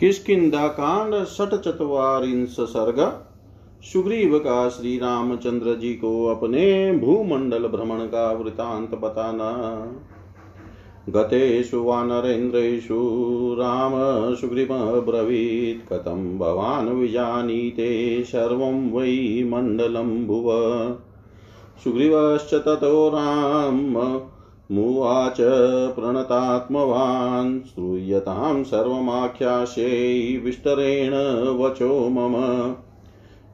किसकिदा कांड सठ चतवारिंश सर्ग। सुग्रीव का श्री रामचंद्र जी को अपने भूमंडल भ्रमण का वृतांत बताना। गतेषु वानरेन्द्रेषु राम सुग्रीवब्रवीत् कथं भवान् विजानीते सर्वं वै मण्डलं भुव सुग्रीवश्च ततो राम मुवाच प्रणतात्मवान् श्रूयतां सर्वमाख्यास्यै वचो मम।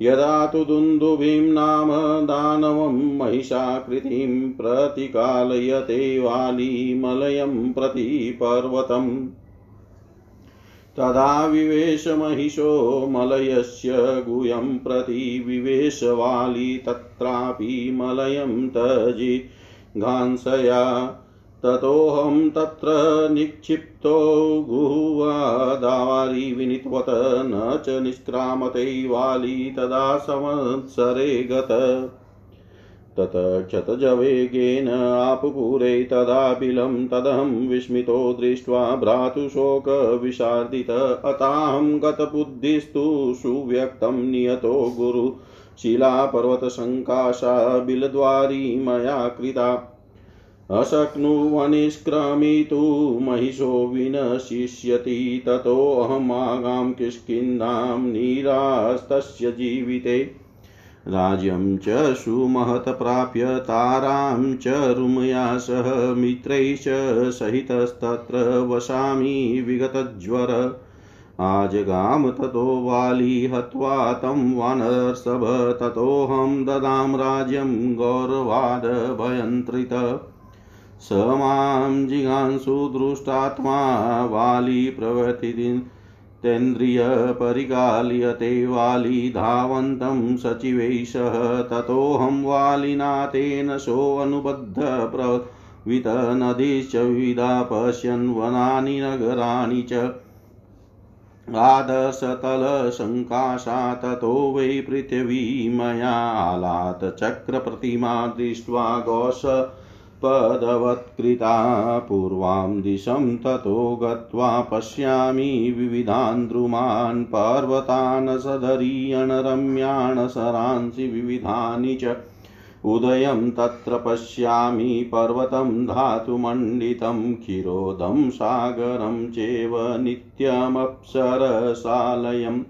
यदा तु दुन्दुभिं नाम दानवं महिषाकृतिं प्रतिकालयते वालीमलयं प्रति पर्वतम्। तदा विवेश महिषो मलयस्य गुह्यं प्रति विवेशवाली तत्रापि मलयं तजि घांसया। ततोऽहं तत्र निक्षिप्तो गुह्वादावारी विनित्वत न च निष्क्रामते वाली तदा संवत्सरे गत। ततक्षतजवेगेन आपुपुरे तदा बिलं तदहं विस्मितो दृष्ट्वा भ्रातुशोकविशार्दित। अताहं गतबुद्धिस्तु सुव्यक्तं नियतो गुरु। शिलापर्वतसङ्काशा बिलद्वारी मया कृता। अशक्नुवनिष्क्रमितु महिषो विनशिष्यति ततोऽहमागां किष्किन्धां निरास्तस्य जीविते। राज्यं च सुमहत् प्राप्य तारां च रुमया सह मित्रैश्च सहितस्तत्र वसामि विगतज्वर। आजगाम ततो वाली हत्वा तं वानरसभ, ततोऽहं ददां राज्यं गौरवाद भयन्त्रित स माँ जिगांसु दृष्टात्मा वाली प्रवर्तिदिन् वाली धावन्तं सचिवैषः ततोऽहं वालिना तेन सोऽनुबद्ध प्रवितनदीश्च विविधा पश्यन् वनानि नगराणि च आदर्शतलसङ्काशा ततो वै पृथिवी मयालात् चक्रप्रतिमा दृष्ट्वा गोश पदवत्कृता पूर्वां दिशं ततो गत्वा पश्यामि विविधान् द्रुमान् पर्वतान् सदरीयणरम्यान् सरांसि विविधानि च उदयं तत्र पश्यामि पर्वतं धातुमण्डितं क्षीरोदं सागरं चेव नित्यमप्सरसालयम्।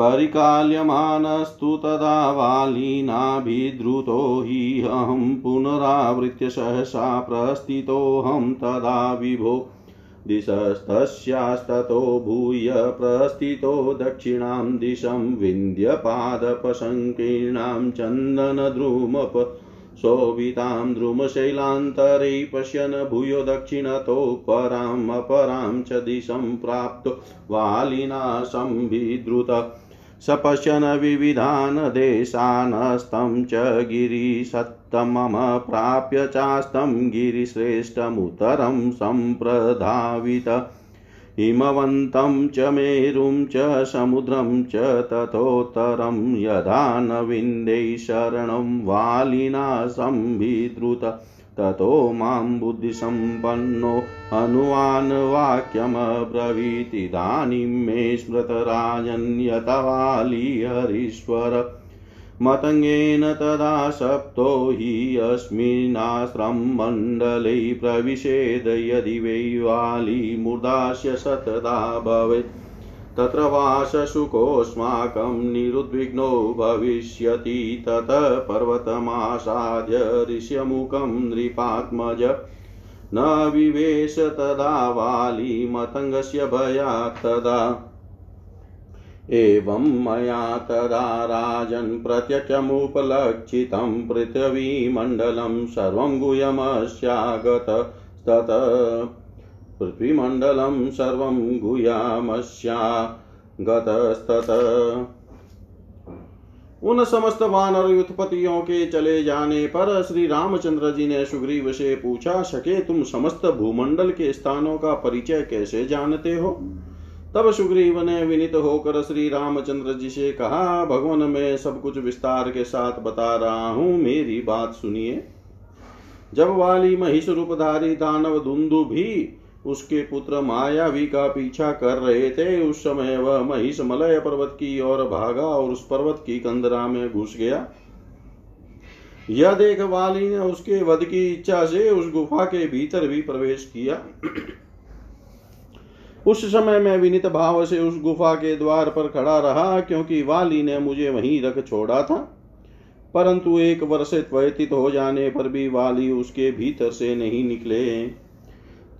परिकाल्यमानस्तु तदा वालीनाभिद्रुतो हि अहं पुनरावृत्य सहसा प्रस्थितोऽहं तदा विभो दिशस्तस्यास्ततो भूय प्रस्थितो दक्षिणां दिशं विन्ध्यपादपसङ्कीर्णां चन्दनद्रुमप शोभितां द्रुमशैलान्तरे पश्यन् भूयो दक्षिणतो पराम् अपरां च दिशं प्राप्तो वालिना संविद्रुत सपश्यन् विविधान् देशानस्तं च गिरिसत्तमम प्राप्य चास्तं गिरिश्रेष्ठमुत्तरं सम्प्रधावित। हिमवन्तं च मेरुं च समुद्रं च ततोत्तरं यदा न विन्दै शरणं वालिना संविद्रुत ततो माँ बुद्धिसम्पन्नो हनुमान् वाक्यमब्रवीतिदानीं मे स्मृतराजन्यतवाली हरीश्वर। मतङ्गेन तदा सप्तो हि अस्मिन्नाश्रं मण्डले प्रविशेद यदि वै वाली मुदास्य सतदा भवेत्। तत्र वासशुकोऽस्माकं निरुद्विग्नो भविष्यति। ततः पर्वतमासाद्य ऋष्यमुखं नृपात्मज। न विवेश तदा वाली मतङ्गस्य भयात् तदा। एवं मया तदा राजन् प्रत्यक्षमुपलक्षितं पृथिवीमण्डलं सर्वं गुह्यमस्यागतस्तत। पृथ्वीमण्डलं सर्वं गुह्यामस्यागतस्तत। उन समस्त वानर युद्धपतियों के चले जाने पर श्री रामचंद्र जी ने सुग्रीव से पूछा, सके तुम समस्त भूमंडल के स्थानों का परिचय कैसे जानते हो? तब सुग्रीव ने विनित होकर श्री रामचंद्र जी से कहा, भगवान, मैं सब कुछ विस्तार के साथ बता रहा हूँ। मेरी बात सुनिए। जब वाली महिष रूपधारी दानव दुंदु भी उसके पुत्र मायावी का पीछा कर रहे थे, उस समय वह महिष मलय पर्वत की ओर भागा और उस पर्वत की कंदरा में घुस गया। यह देख वाली ने उसके वध की इच्छा से उस गुफा के भीतर भी प्रवेश किया। उस समय मैं विनित भाव से उस गुफा के द्वार पर खड़ा रहा, क्योंकि वाली ने मुझे वहीं रख छोड़ा था। परंतु एक वर्ष व्यतीत हो जाने पर भी वाली उसके भीतर से नहीं निकले।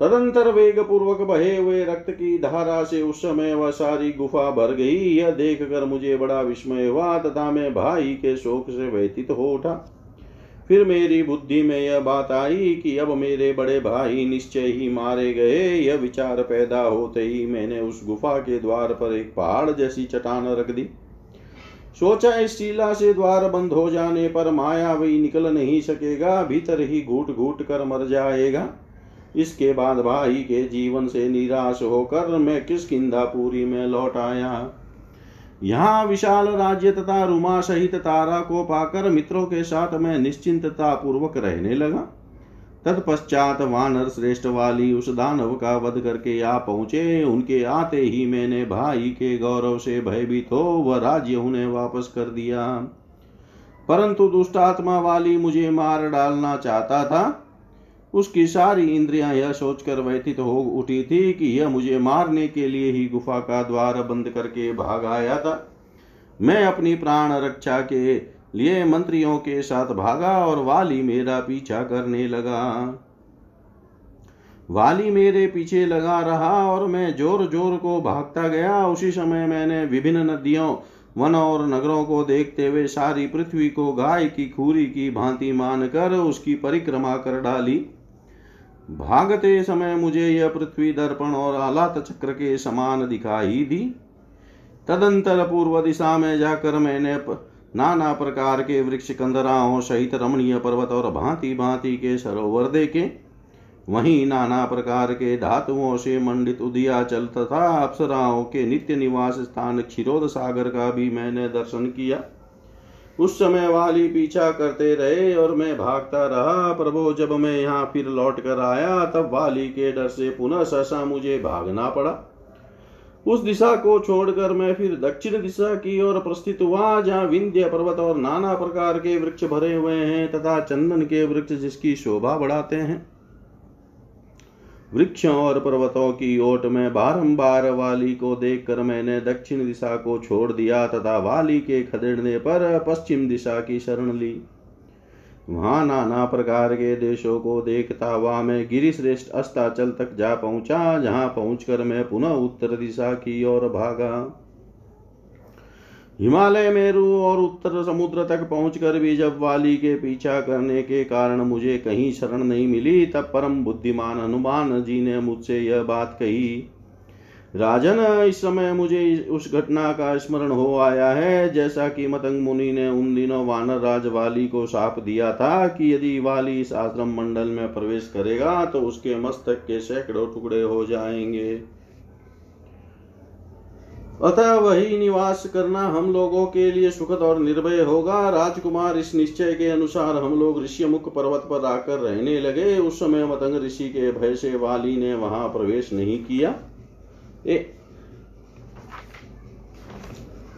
तदंतर वेग पूर्वक बहे हुए रक्त की धारा से उस समय वह सारी गुफा भर गई। यह देख कर मुझे बड़ा विस्मय हुआ, तथा मैं भाई के शोक से व्यतीत हो उठा। फिर मेरी बुद्धि में यह बात आई कि अब मेरे बड़े भाई निश्चय ही मारे गए। यह विचार पैदा होते ही मैंने उस गुफा के द्वार पर एक पहाड़ जैसी चट्टान रख दी। सोचा इस शिला से द्वार बंद हो जाने पर माया वही निकल नहीं सकेगा, भीतर ही घूट घूट कर मर जाएगा। इसके बाद भाई के जीवन से निराश होकर मैं किस किंदापुरी में लौट आया। यहाँ विशाल राज्य तथा रुमा सहित तारा को पाकर मित्रों के साथ मैं निश्चिंतता पूर्वक रहने लगा। तत्पश्चात वानर श्रेष्ठ वाली उस दानव का वध करके आ पहुँचे। उनके आते ही मैंने भाई के गौरव से भयभीत हो वह राज्य उन्हें वापस कर दिया। परंतु दुष्टात्मा वाली मुझे मार डालना चाहता था। उसकी सारी इंद्रियाँ यह सोचकर व्यथित हो उठी थी कि यह मुझे मारने के लिए ही गुफा का द्वार बंद करके भाग आया था। मैं अपनी प्राण रक्षा के लिए मंत्रियों के साथ भागा और वाली मेरा पीछा करने लगा। वाली मेरे पीछे लगा रहा और मैं ज़ोर ज़ोर को भागता गया। उसी समय मैंने विभिन्न नदियों, वन और नगरों को देखते हुए सारी पृथ्वी को गाय की खूरी की भांति मानकर उसकी परिक्रमा कर डाली। भागते समय मुझे यह पृथ्वी दर्पण और आलात चक्र के समान दिखाई दी। तदंतर पूर्व दिशा में जाकर मैंने नाना प्रकार के वृक्ष कंदराओं सहित रमणीय पर्वत और भांति भांति के सरोवर देखे। वहीं नाना प्रकार के धातुओं से मंडित उदियाचल तथा अप्सराओं के नित्य निवास स्थान क्षीरोद सागर का भी मैंने दर्शन किया। उस समय वाली पीछा करते रहे और मैं भागता रहा। प्रभु, जब मैं यहाँ फिर लौट कर आया, तब वाली के डर से पुनः सहसा मुझे भागना पड़ा। उस दिशा को छोड़कर मैं फिर दक्षिण दिशा की ओर प्रस्थित हुआ, जहाँ विंध्य पर्वत और नाना प्रकार के वृक्ष भरे हुए हैं, तथा चंदन के वृक्ष जिसकी शोभा बढ़ाते हैं। वृक्षों और पर्वतों की ओट में बारंबार वाली को देखकर मैंने दक्षिण दिशा को छोड़ दिया तथा वाली के खदेड़ने पर पश्चिम दिशा की शरण ली। वहाँ नाना प्रकार के देशों को देखता हुआ मैं गिरिश्रेष्ठ अस्ताचल तक जा पहुँचा, जहाँ पहुंचकर मैं पुनः उत्तर दिशा की ओर भागा। हिमालय मेरु और उत्तर समुद्र तक पहुंचकर भी जब वाली के पीछा करने के कारण मुझे कहीं शरण नहीं मिली, तब परम बुद्धिमान हनुमान जी ने मुझसे यह बात कही, राजन, इस समय मुझे उस घटना का स्मरण हो आया है, जैसा कि मतंग मुनि ने उन दिनों वानर राज वाली को साप दिया था कि यदि वाली इस आश्रम मंडल में प्रवेश करेगा तो उसके मस्तक के सैकड़ों टुकड़े हो जाएँगे। अतः वही निवास करना हम लोगों के लिए सुखद और निर्भय होगा। राजकुमार इस निश्चय के अनुसार हम लोग ऋषिमुख पर्वत पर आकर रहने लगे। उस समय मतंग ऋषि के भय से वाली ने वहाँ प्रवेश नहीं किया। ए,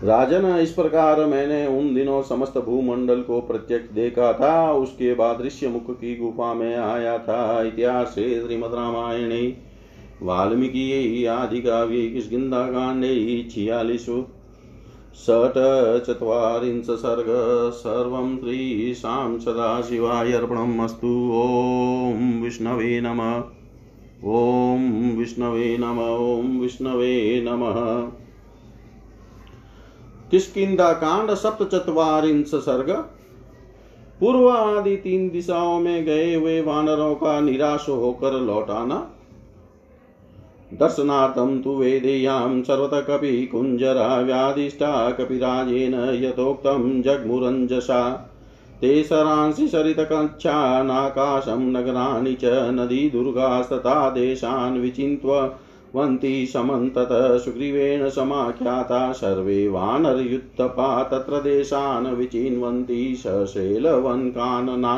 राजन, इस प्रकार मैंने उन दिनों समस्त भूमंडल को प्रत्यक्ष देखा था। उसके बाद ऋषिमुख की गुफा में आया था। इतिहास श्रीमद रामायण वाल्मीकि आदिकाव्ये किष्किन्धाकाण्डे छियालिषु षट्चत्वारिंश सर्ग सर्वं श्रीशां सदाशिवाय अर्पणम् अस्तु ॐ विष्णवे नमः। ॐ विष्णवे नम। ॐ विष्णवे नमः। किष्किन्धाकाण्ड सप्तचत्वारिंश सर्ग पूर्व आदि तीन दिशाओं में गए हुए वानरों का निराश होकर लौटाना। दर्शनार्थं तु वेदेयां सर्वतः कपिकुञ्जरा व्याधिष्ठा कपिराजेन यथोक्तं जग्मुरञ्जसा। ते सरांसि सरितकच्छानाकाशं नगराणि च नदीदुर्गास्तथा देशान् विचिन्त्वन्ति समन्ततः सुग्रीवेण समाख्याता। सर्वे वानरयुत्थपा तत्र देशान् विचिन्वन्ति सशैलवन्कानना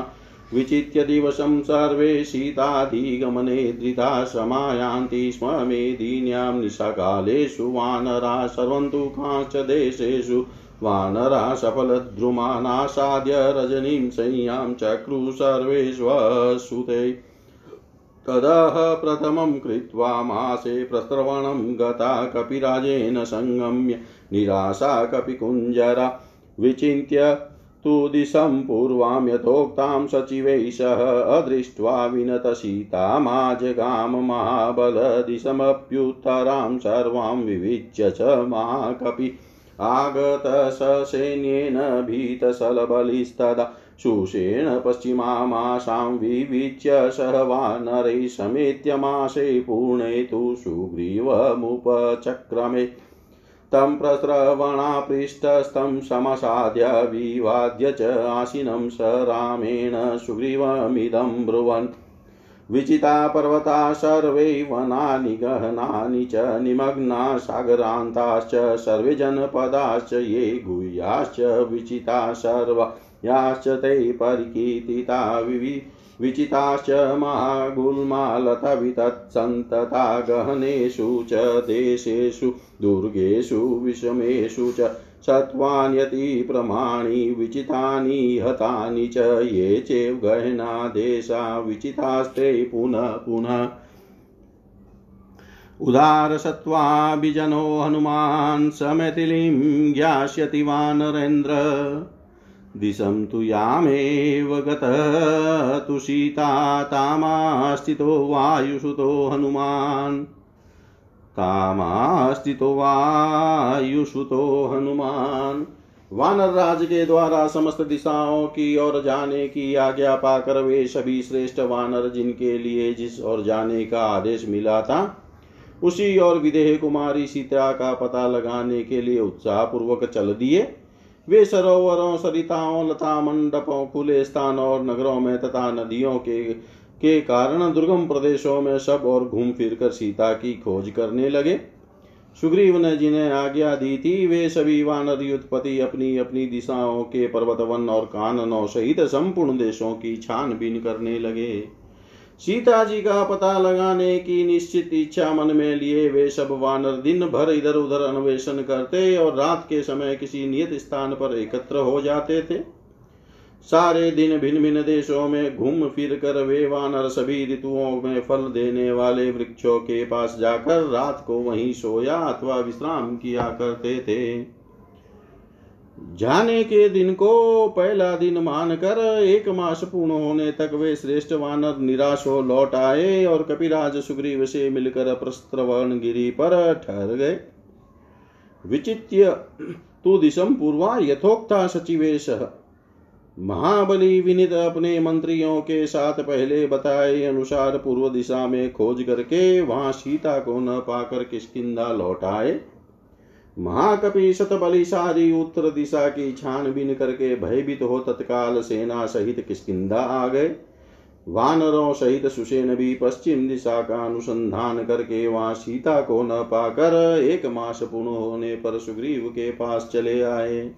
विचित्य दिवसं सर्वे सीताधिगमने धृता समायान्ति स्म मेदिन्यां निशाकालेषु वानरा सर्वं तु कांश्च देशेषु वानरा सफलद्रुमानासाद्य रजनीं संयां चक्रु सर्वेष्वसुते तदः प्रथमं कृत्वा मासे प्रस्रवणं गता कपिराजेन सङ्गम्य निराशा कपिकुञ्जरा विचिन्त्य तु दिशं पूर्वां यथोक्तां सचिवैः सह अदृष्ट्वा विनतसीतामाजगाम महाबलदिशमप्युत्तरां सर्वां विविच्य च महाकपि आगतससैन्येन भीतसलबलिस्तदा शुषेण पश्चिमामाशां विविच्य सह वानरैः समेत्यमाशे पूर्णे तु सुग्रीवमुपचक्रमे। तं प्रस्रवणापृष्ठस्थं समसाद्य विवाद्य च आशिनं स रामेण सुग्रीवमिदं ब्रुवन्। विचिता पर्वता सर्वे वनानि गहनानि च निमग्ना सागरान्ताश्च सर्वे जनपदाश्च ये गुह्याश्च विचिता सर्वा, याश्च ते परिकीर्तिता विवि विचिताश्च महागुल्मालतवितत्सन्तता गहनेषु च देशेषु दुर्गेषु विषमेषु च सत्त्वान्यतिप्रमाणि विचितानि, हतानि च, ये चैव गहना देशा, विचितास्ते पुनः पुनः। उदारसत्त्वाभिजनो हनुमान्, समतिलिं ज्ञास्यति वानरेन्द्र दिशं तु यामेव गतः तु सीता तामास्थितो वायुसुतो हनुमान्। तामास्थितो वायुसुतो हनुमान्। वानर राज के द्वारा समस्त दिशाओं की ओर जाने की आज्ञा पाकर वे सभी श्रेष्ठ वानर जिनके लिए जिस ओर जाने का आदेश मिला था, उसी और विदेह कुमारी सीता का पता लगाने के लिए उत्साह पूर्वक चल दिए। वे सरोवरों, सरिताओं, लता मंडपों, खुले स्थानों और नगरों में तथा नदियों के के कारण दुर्गम प्रदेशों में सब और घूम फिर कर सीता की खोज करने लगे। सुग्रीव ने जिन्हें आज्ञा दी थी, वे सभी वानर युद्धपति अपनी अपनी दिशाओं के पर्वत वन और काननों सहित संपूर्ण देशों की छानबीन करने लगे। सीता जी का पता लगाने की निश्चित इच्छा मन में लिए वे सब वानर दिन भर इधर उधर अन्वेषण करते और रात के समय किसी नियत स्थान पर एकत्र हो जाते थे। सारे दिन भिन्न भिन्न देशों में घूम फिर कर वे वानर सभी ऋतुओं में फल देने वाले वृक्षों के पास जाकर रात को वहीं सोया अथवा विश्राम किया करते थे। जाने के दिन को पहला दिन मानकर एक मास पूर्ण होने तक वे श्रेष्ठ वानर निराश हो लौट आए और कपिराज सुग्रीव से मिलकर प्रस्त्रवर्ण गिरी पर ठहर गए। विचित्य तु दिशम पूर्वा यथोक्ता सचिवेश। महाबली विनित अपने मंत्रियों के साथ पहले बताए अनुसार पूर्व दिशा में खोज करके वहाँ सीता को न पाकर किसकिदा लौट आए। महाकपि शतबलिशाली उत्तर दिशा की छानबीन करके भयभीत हो तत्काल सेना सहित किसकिदा आ गए। वानरों सहित सुसेन भी पश्चिम दिशा का अनुसंधान करके वहाँ सीता को न पाकर एक मास पूर्ण होने पर सुग्रीव के पास चले आए।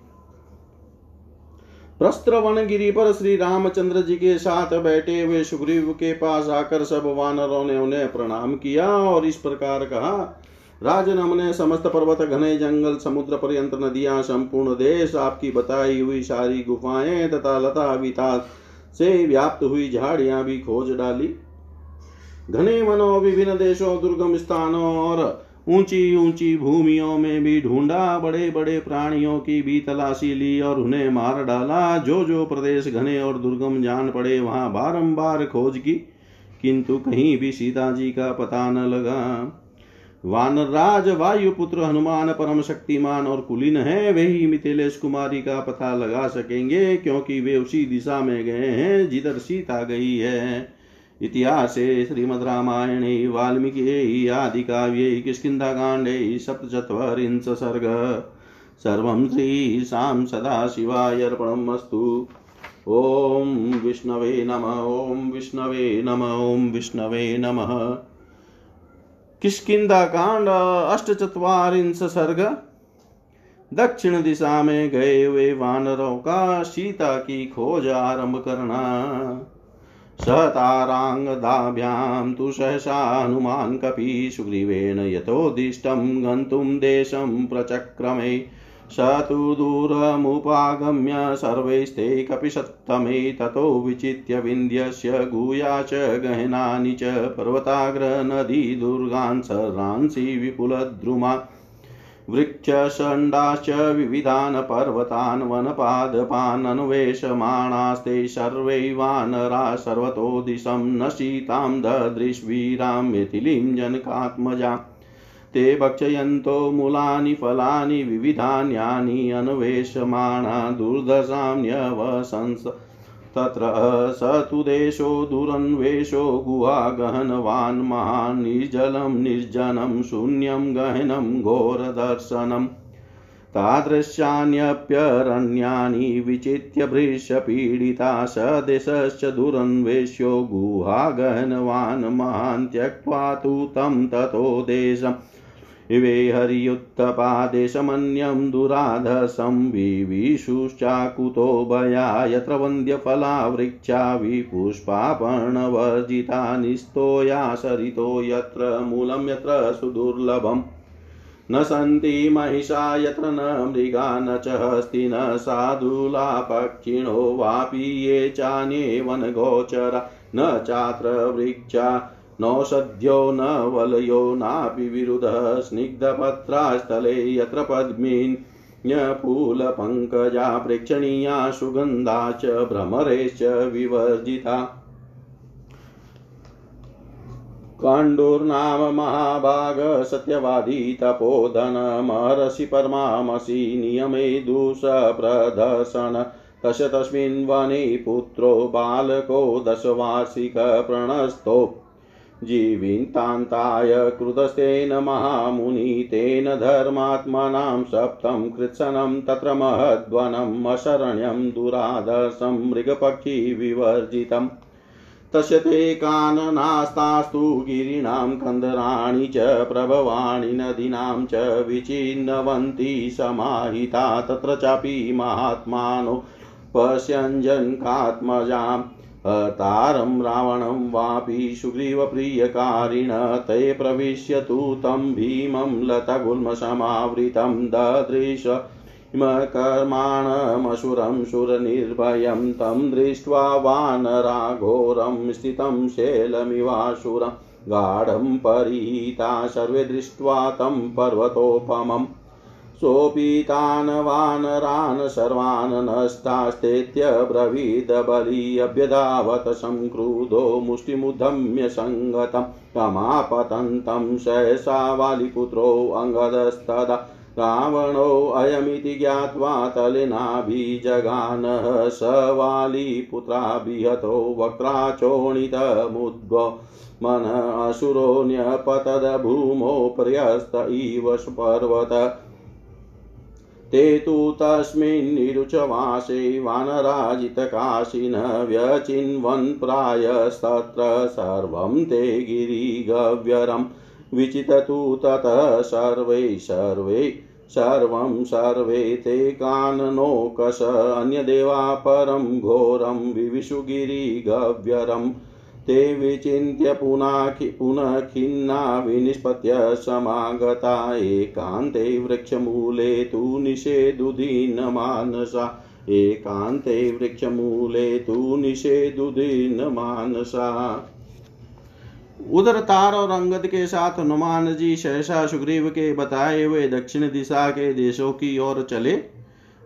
प्रस्त्र गिरी पर श्री रामचंद्र जी के साथ बैठे हुए सुग्रीव के पास आकर सब वानरों ने उन्हें प्रणाम किया और इस प्रकार कहा राजन हमने समस्त पर्वत, घने जंगल, समुद्र पर्यंत, नदियाँ, संपूर्ण देश, आपकी बताई हुई सारी गुफाएँ तथा लता विता से व्याप्त हुई झाड़ियाँ भी खोज डाली। घने वनों, विभिन्न देशों, दुर्गम स्थानों और ऊँची ऊँची भूमियों में भी ढूंढा बड़े बड़े प्राणियों की भी तलाशी ली और उन्हें मार डाला। जो जो प्रदेश घने और दुर्गम जान पड़े, वहाँ बारंबार खोज की, किंतु कहीं भी सीता जी का पता न लगा। वानर राज वायुपुत्र, हनुमान, परम शक्तिमान और कुलीन है, वे ही मिथिलेश कुमारी का पता लगा सकेंगे, क्योंकि वे उसी दिशा में गए हैं, जिधर सीता गई है। इतिहासे श्रीमद्रामायणे वाल्मीकि आदिकाव्ये, किष्किन्धाकाण्डे, सप्तचत्वारिंश सर्ग। सर्वं श्रीशां सदाशिवाय अर्पणमस्तु। ॐ विष्णवे नम, ॐ विष्णवे नम, ॐ विष्णवे नमः। किष्किन्धाकाण्ड, अष्टचत्वारिंश सर्ग। दक्षिण दिशा में गए हुए वानरों का सीता की खोज आरंभ करना। सहताराङ्गदाभ्यां तु सहसा हनुमान् कपि सुग्रीवेण यथोदिष्टं गन्तुं देशं प्रचक्रमे। स तु दूरमुपागम्य सर्वैस्ते कपिसत्तमे ततो विचित्य विन्ध्यस्य गुया च गहनानि च पर्वताग्रनदीदुर्गान् सर्रांसि विपुलद्रुमा। वृक्षषण्डाश्च विविधान् पर्वतान् वनपादपान् अन्वेषमाणास्ते सर्वै वानरा सर्वतो दिशं न सीतां ददृश्वीरां मिथिलीं जनकात्मजा ते भक्षयन्तो मूलानि फलानि विविधान्यानि अन्वेषमाणा दुर्दशां न्यवसंस तत्र स तु देशो दुरन्वेषो गुहागहनवान् महान् निर्जलं निर्जनं शून्यं गहनं घोरदर्शनम् तादृशान्यप्यरण्यानि विचित्य भृशपीडिता स देशश्च दुरन्वेष्यो गुहागहनवान् महान् त्यक्त्वा तु तं ततो देशम्। इवे हरियुत्तपादेशमन्यं दुराधसं विविशुश्चाकुतो भया यत्र वन्द्यफला वृक्षा विपुष्पापर्णवर्जिता निस्तोया सरितो यत्र मूलं यत्र सुदुर्लभम् न सन्ति महिषा यत्र न मृगा, न च हस्ति न साधुला पक्षिणो वापि ये चान्ये वनगोचरा, न चात्र वृक्षा नौषध्यो न वलयो नापि विरुधः स्निग्धपत्रास्थले यत्र पद्मिन्यफूलपङ्कजा प्रेक्षणीया सुगन्धा च भ्रमरेश्च विवर्जिता। काण्डुर्नाम महाभाग, सत्यवादी तपोधनमहर्षि परमामसि, नियमे दुःसप्रदर्शन तस्य तस्मिन् वने पुत्रो, बालको दशवार्षिकप्रणस्थो जीवितान्ताय कृतस्तेन महामुनि तेन धर्मात्मनां सप्तं कृत्सनं तत्र महद्वनम् अशरण्यं दुरादर्शं मृगपक्षी विवर्जितम् तस्य ते काननास्तास्तु गिरीणां कन्दराणि च प्रभवाणि नदीनां च विचिन्नवन्ति समाहिता तत्र चापि महात्मानो पश्यञ्जन्कात्मजाम् तारं रावणं वापि सुग्रीवप्रियकारिण ते प्रविश्य तु भीमं लतगुल्मसमावृतं ददृश कर्माणमसुरं सुरनिर्भयं तं दृष्ट्वा वानराघोरं स्थितं शैलमिवासुरं गाढं परिहिता सर्वे दृष्ट्वा तं पर्वतोपमम् सोऽपि तान् वानरान् सर्वान् नष्टास्तेत्य ब्रवीदबलीऽभ्यधावत् संक्रुधो मुष्टिमुद्धम्य सङ्गतं रमापतन्तं सहसा वालिपुत्रो अङ्गदस्तदा। रावणोऽयमिति ज्ञात्वा तलिनाभिजगानः स वालीपुत्राभिहतो वक्राचोणितमुद्भव मन असुरो न्यपतद्भूमौ पर्यस्त इव पर्वत ते तु तस्मिन्निरुचवासे वानराजितकाशिन व्यचिन्वन् प्रायस्तत्र सर्वं ते गिरिगव्यरं। विचिततु ततः सर्वे सर्वे, सर्वं सर्वे ते काननोकश अन्यदेवा परं घोरं विविशुगिरिगव्यरम् ते विचिन्त्य पुनः पुनः खिन्ना विनिष्पत्य समागता एकान्ते वृक्षमूले तु निषेदुदीनमानसा एकान्ते वृक्षमूले तु निषेदुदीनमानसा उधर तार और अंगद के साथ हनुमान जी सहसा सुग्रीव के बताए हुए दक्षिण दिशा के देशों की ओर चले।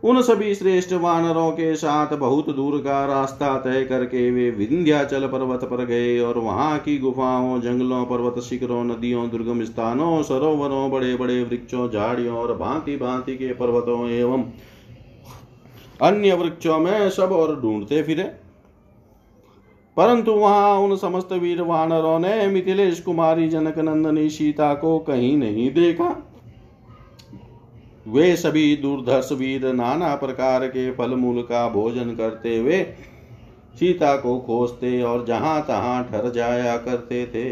उन सभी श्रेष्ठ वानरों के साथ बहुत दूर का रास्ता तय करके वे विंध्याचल पर्वत पर गए और वहाँ की गुफाओं, जंगलों, पर्वत शिखरों, नदियों, दुर्गम स्थानों, सरोवरों बड़े बड़े वृक्षों, झाड़ियों और भांति भांति के पर्वतों एवं अन्य वृक्षों में सब और ढूंढते फिरे। परंतु वहाँ उन समस्त वीर वानरों ने मिथिलेश कुमारी जनक नंदनी सीता को कहीं नहीं देखा। वे सभी दुर्धर्ष वीर नाना प्रकार के फल मूल का भोजन करते हुए सीता को खोजते और जहाँ तहां ठहर जाया करते थे।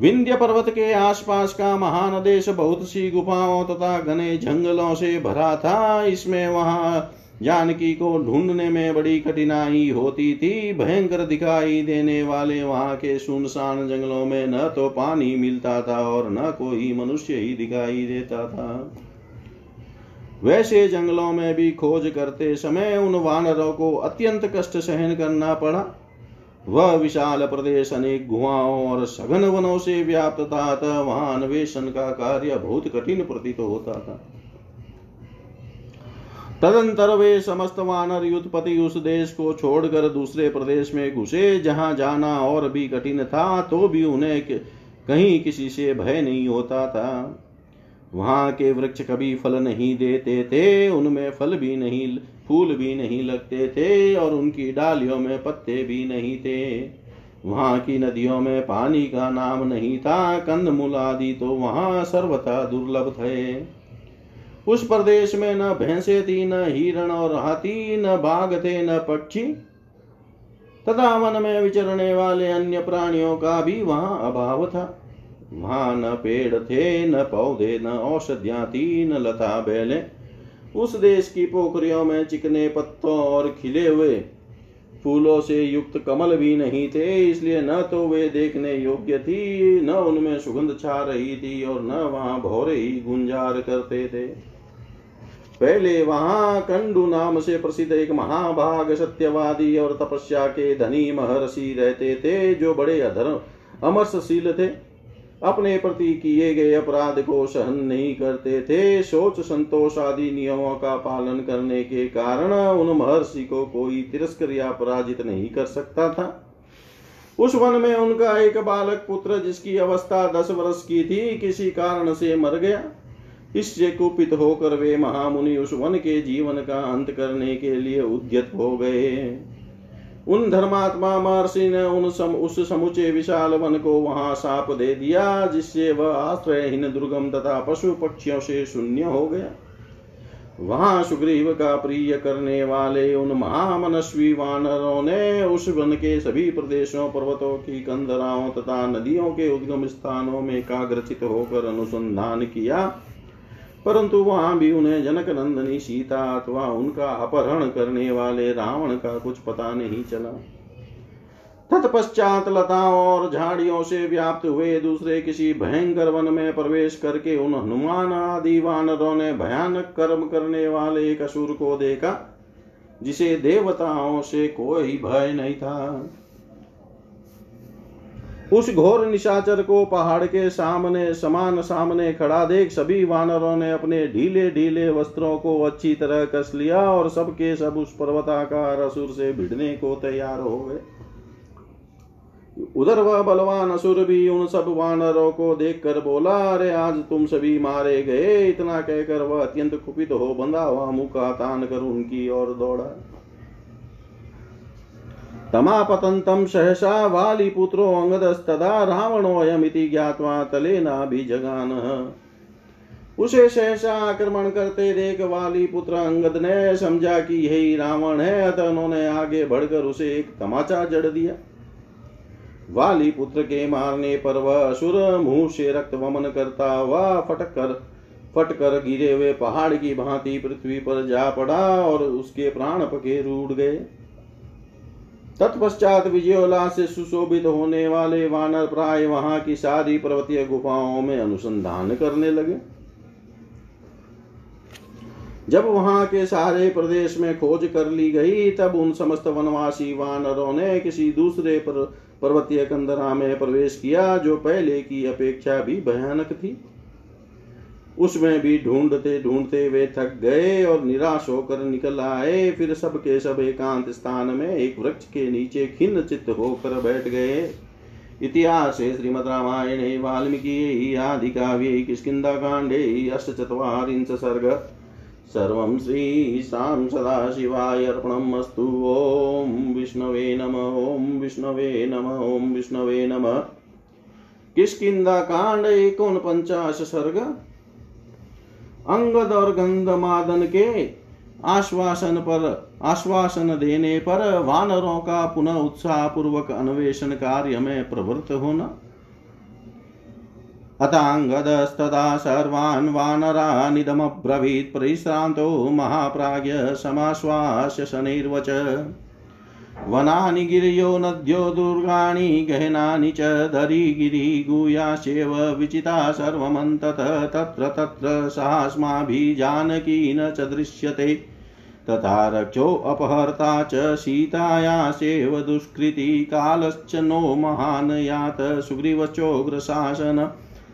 विंध्य पर्वत के आसपास का महान देश बहुत सी गुफाओं तथा घने जंगलों से भरा था। इसमें वहाँ जानकी को ढूँढने में बड़ी कठिनाई होती थी। भयंकर दिखाई देने वाले वहाँ के सुनसान जंगलों में न तो पानी मिलता था और न कोई मनुष्य ही दिखाई देता था। वैसे जंगलों में भी खोज करते समय उन वानरों को अत्यंत कष्ट सहन करना पड़ा। वह विशाल प्रदेश अनेक गुहाओं और सघन वनों से व्याप्त था वहाँ अन्वेषण का कार्य बहुत कठिन प्रतीत होता था। तदंतर वे समस्त वानर युद्धपति उस देश को छोड़कर दूसरे प्रदेश में घुसे, जहाँ जाना और भी कठिन था तो भी उन्हें कहीं किसी से भय नहीं होता था। वहाँ के वृक्ष कभी फल नहीं देते थे, उनमें फल भी नहीं, फूल भी नहीं लगते थे, और उनकी डालियों में पत्ते भी नहीं थे। वहाँ की नदियों में पानी का नाम नहीं था कंद मूल आदि तो वहाँ सर्वथा दुर्लभ थे। उस प्रदेश में न भैंसे थी न हिरण और हाथी, न बाघ थे न पक्षी। तथा वन में विचरने वाले अन्य प्राणियों का भी वहाँ अभाव था। वहाँ न पेड़ थे, न पौधे, न औषधियाँ थी, न लता बैले। उस देश की पोखरियों में चिकने पत्तों और खिले हुए फूलों से युक्त कमल भी नहीं थे, इसलिए न तो वे देखने योग्य थी, न उनमें सुगंध छा रही थी और न वहाँ भौरे ही गुंजार करते थे। पहले वहाँ कंडू नाम से प्रसिद्ध एक महाभाग सत्यवादी और तपस्या के धनी महर्षि रहते थे, जो बड़े अधर्म अमरशील थे। अपने प्रति किए गए अपराध को सहन नहीं करते थे। सोच संतोष आदि नियमों का पालन करने के कारण उन महर्षि को कोई तिरस्कर या पराजित नहीं कर सकता था। उस वन में उनका एक बालक पुत्र, जिसकी अवस्था दस वर्ष की थी, किसी कारण से मर गया। इससे कुपित होकर वे महामुनि उस वन के जीवन का अंत करने के लिए उद्यत हो गए। उन धर्मात्मा महर्षि ने उन सम, उस समुचे विशाल वन को वहाँ साप दे दिया जिससे वह आश्रयहीन दुर्गम तथा पशु पक्षियों से शून्य हो गया। वहाँ सुग्रीव का प्रिय करने वाले उन महामनस्वी वानरों ने उस वन के सभी प्रदेशों पर्वतों की कंदराओं तथा नदियों के उद्गम स्थानों में काग्रचित होकर अनुसंधान किया। परंतु वहाँ भी उन्हें जनक नंदनी, सीता अथवा उनका अपहरण करने वाले रावण का कुछ पता नहीं चला। तत्पश्चात लताओं और झाड़ियों से व्याप्त हुए दूसरे किसी भयंकर वन में प्रवेश करके उन हनुमान आदि वानरों ने भयानक कर्म करने वाले एक असुर को देखा, जिसे देवताओं से कोई भय नहीं था। उस घोर निशाचर को पहाड़ के सामने, समान सामने खड़ा देख सभी वानरों ने अपने ढीले ढीले वस्त्रों को अच्छी तरह कस लिया और सबके सब उस पर्वताकार असुर से भिड़ने को तैयार हो गए। उधर वह बलवान असुर भी उन सब वानरों को देखकर बोला, अरे, आज तुम सभी मारे गए? इतना कहकर वह अत्यंत कुपित हो बंधा हुआ मुका तान कर उनकी ओर दौड़ा। तमापतन्तं सहसा वालिपुत्रो अङ्गदस्तदा रावणोऽयमिति ज्ञात्वा तले नाभिजगान उसे सहसा आक्रमण करते देख वाली पुत्र अंगद ने समझा कि यही रावण है, अतः उन्होंने आगे बढ़कर उसे एक तमाचा जड़ दिया। वाली पुत्र के मारने पर वह असुर मुँह से रक्त वमन करता हुआ फटक कर फट कर गिरे हुए पहाड़ की भांति पृथ्वी पर जा पड़ा और उसके प्राण पके रूड गए। तत्पश्चात विजयोल्लास से सुशोभित होने वाले वानर प्राय वहाँ की सारी पर्वतीय गुफाओं में अनुसंधान करने लगे। जब वहाँ के सारे प्रदेश में खोज कर ली गई, तब उन समस्त वनवासी वानरों ने किसी दूसरे पर पर्वतीय कंदरा में प्रवेश किया, जो पहले की अपेक्षा भी भयानक थी। उसमें भी ढूंढते ढूंढते वे थक गए और निराश होकर निकल आए। फिर सब के सब एकांत स्थान में एक वृक्ष के नीचे खिन्न चित्त होकर बैठ गए। इतिहास श्रीमद रामायणे वाल्मीकि आदि काव्ये किष्किन्धाकाण्डे अष्टचत्वारिंश सर्ग। सर्वं श्रीशां सदाशिवाय अर्पणम् अस्तु ॐ विष्णवे नम ॐ विष्णवे नम ॐ विष्णवे नमः। किष्किन्धाकाण्ड एकोनपञ्चाश सर्ग। अंगद और गंधमादन के आश्वासन पर, आश्वासन देने पर वानरों का पुनः उत्साह पूर्वक अन्वेषण कार्य में प्रवृत्त होना। अताङ्गदस्तदा सर्वान् वानरानिदमब्रवीत्, परिश्रान्तो महाप्राज्ञ समाश्वास्य शनैर्वच। वनानि गिर्यो नद्यो दुर्गाणि गहनानि च दरिगिरिगुयाश्चैव विचिता सर्वमन्ततः तत्र तत्र सास्माभिजानकी न च दृश्यते। तथा रक्षोऽपहर्ता च सीतायासेव दुष्कृति कालश्च नो महान् यात सुग्रीवचोग्रशासन।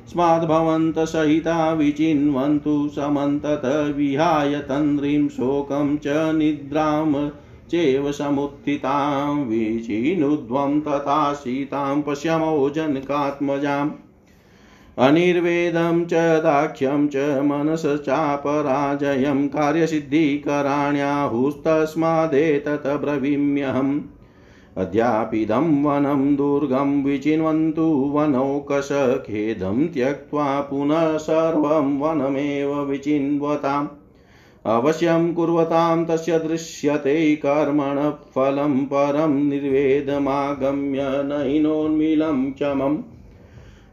स्माद्भवन्तसहिता विचिन्वन्तु समन्तत विहाय तन्द्रीं शोकं च निद्रां चेव समुत्थितां विचिनुध्वं तथा सीतां पश्यमो जनकात्मजाम् अनिर्वेदं च दाक्ष्यं च मनसचापराजयं कार्यसिद्धिकराण्याहुस्तस्मादेतत् ब्रवीम्यहम् अद्यापिदं वनं दुर्गं विचिन्वन्तु वनौकशखेदं त्यक्त्वा पुनः सर्वं वनमेव विचिन्वताम्। अवश्यं कुर्वतां तस्य दृश्यते कर्मणः फलं परं निर्वेदमागम्य नैनोन्मिलं क्षमम्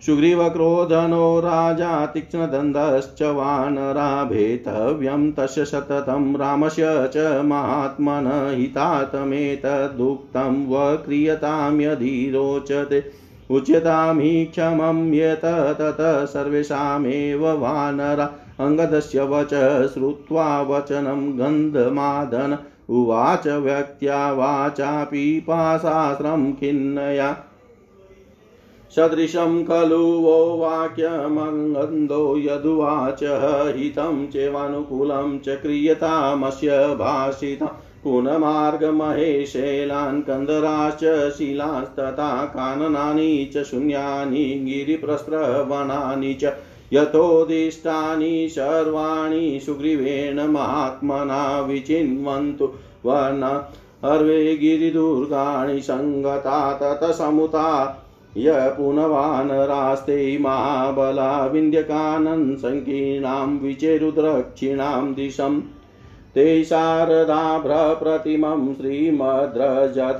सुग्रीवक्रोधनो राजा तीक्ष्णदन्तश्च वानराभेतव्यं तस्य सततं रामस्य च महात्मन हितातमेतदुक्तं वक्रियतां यदि रोचते उच्यतां क्षमं यत तत सर्वेषामेव वानरा। अङ्गदस्य वच श्रुत्वा वचनं गन्धमादन उवाच व्यक्त्या वाचापि पाशास्त्रं खिन्नया। सदृशं खलु वो वाक्यमङ्गन्धो यदुवाच हितं चेवानुकूलं च क्रियतामस्य भाषिता। पुनमार्गमहेशैलान् कन्दराश्च शिलास्तथा काननानि च शून्यानि गिरिप्रस्रवणानि च यतोदिष्टानि सर्वाणि सुग्रीवेण महात्मना विचिन्वन्तु। वर्ण हर्वे गिरिदुर्गाणि सङ्गता ततसमुता य पुनवानरास्ते महाबला विन्द्यकानन् सङ्कीर्णां विचेरुद्रक्षिणां दिशम् ते शारदाभ्रप्रतिमं श्रीमद्रजत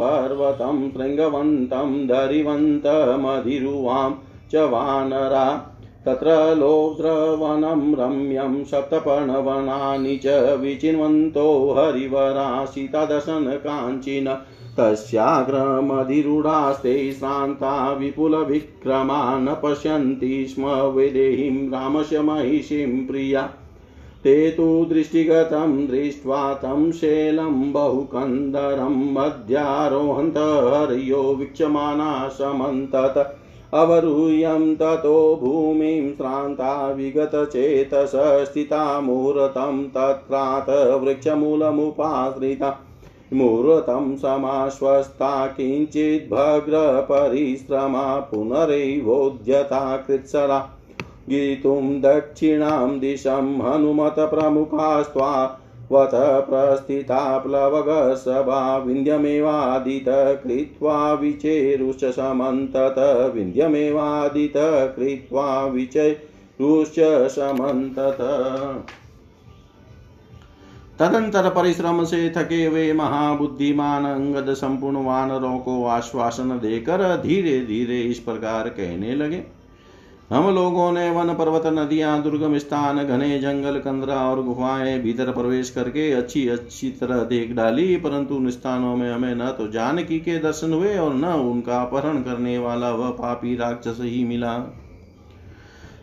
पर्वतं शृङ्गवन्तं धरिवन्तमधिरुवां च वानरा। तत्र लौद्रवनं रम्यं सप्तपर्णवनानि च विचिन्वन्तो हरिवराशितदशनकाञ्चिन तस्याग्रमधिरूढास्ते श्रान्ता विपुलविक्रमा न पश्यन्ति स्म वैदेहीं रामस्य महिषीं प्रिया। ते तु दृष्टिगतं दृष्ट्वा तं शैलं बहुकन्दरं मध्यारोहन्त हर्यो वीक्षमाना समन्तत अवरूह्यं ततो भूमिं श्रान्ता विगतचेतस स्थिता मुहूर्तं तत्रात वृक्षमूलमुपाश्रिता। मुहूर्तं समाश्वस्ता किञ्चिद्भग्रपरिश्रमा पुनरैवोद्यता कृत्सरा। गीतुं दक्षिणां दिशं हनुमतप्रमुखास्त्वा वत प्रस्थिता प्लवगसभा विन्ध्यमेवादित कृत्वा विचेरुश्च समन्तत विन्ध्यमेवादित कृत्वा विचेरुश्च समन्तत। तदंतर परिश्रम से थके हुए महाबुद्धिमान अंगद संपूर्ण वानरों को आश्वासन देकर धीरे धीरे इस प्रकार कहने लगे। हम लोगों ने वन पर्वत, नदियाँ, दुर्गम स्थान, घने जंगल, कंदरा और गुफाएँ भीतर प्रवेश करके अच्छी अच्छी तरह देख डाली, परंतु उन स्थानों में हमें न तो जानकी के दर्शन हुए और न उनका अपहरण करने वाला वह पापी राक्षस ही मिला।